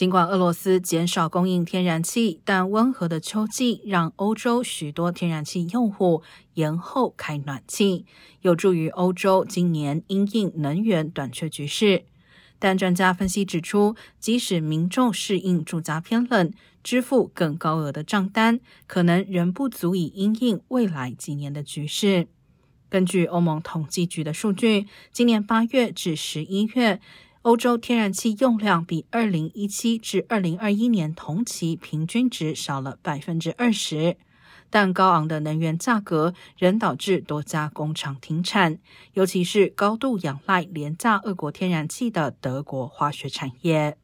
尽管俄罗斯减少供应天然气，但温和的秋季让欧洲许多天然气用户延后开暖气，有助于欧洲今年因应能源短缺局势。但专家分析指出，即使民众适应住家偏冷，支付更高额的账单，可能仍不足以因应未来几年的局势。根据欧盟统计局的数据，今年八月至十一月。欧洲天然气用量比二零一七至二零二一年同期平均值少了百分之二十，但高昂的能源价格仍导致多家工厂停产，尤其是高度仰赖廉价俄国天然气的德国化学产业。